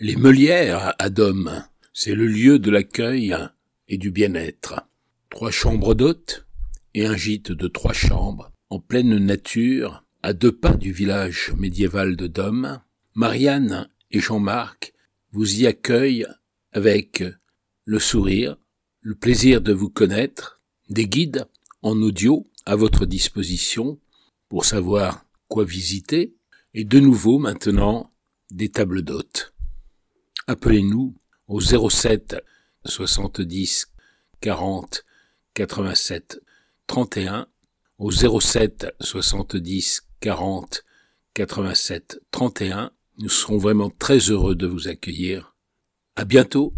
Les Meulières à Dôme, c'est le lieu de l'accueil et du bien-être. Trois chambres d'hôtes et un gîte de trois chambres, en pleine nature, à deux pas du village médiéval de Dôme. Marianne et Jean-Marc vous y accueillent avec le sourire, le plaisir de vous connaître, des guides en audio à votre disposition pour savoir quoi visiter, et de nouveau maintenant des tables d'hôtes. Appelez-nous au 07 70 40 87 31 au 07 70 40 87 31. Nous serons vraiment très heureux de vous accueillir. À bientôt.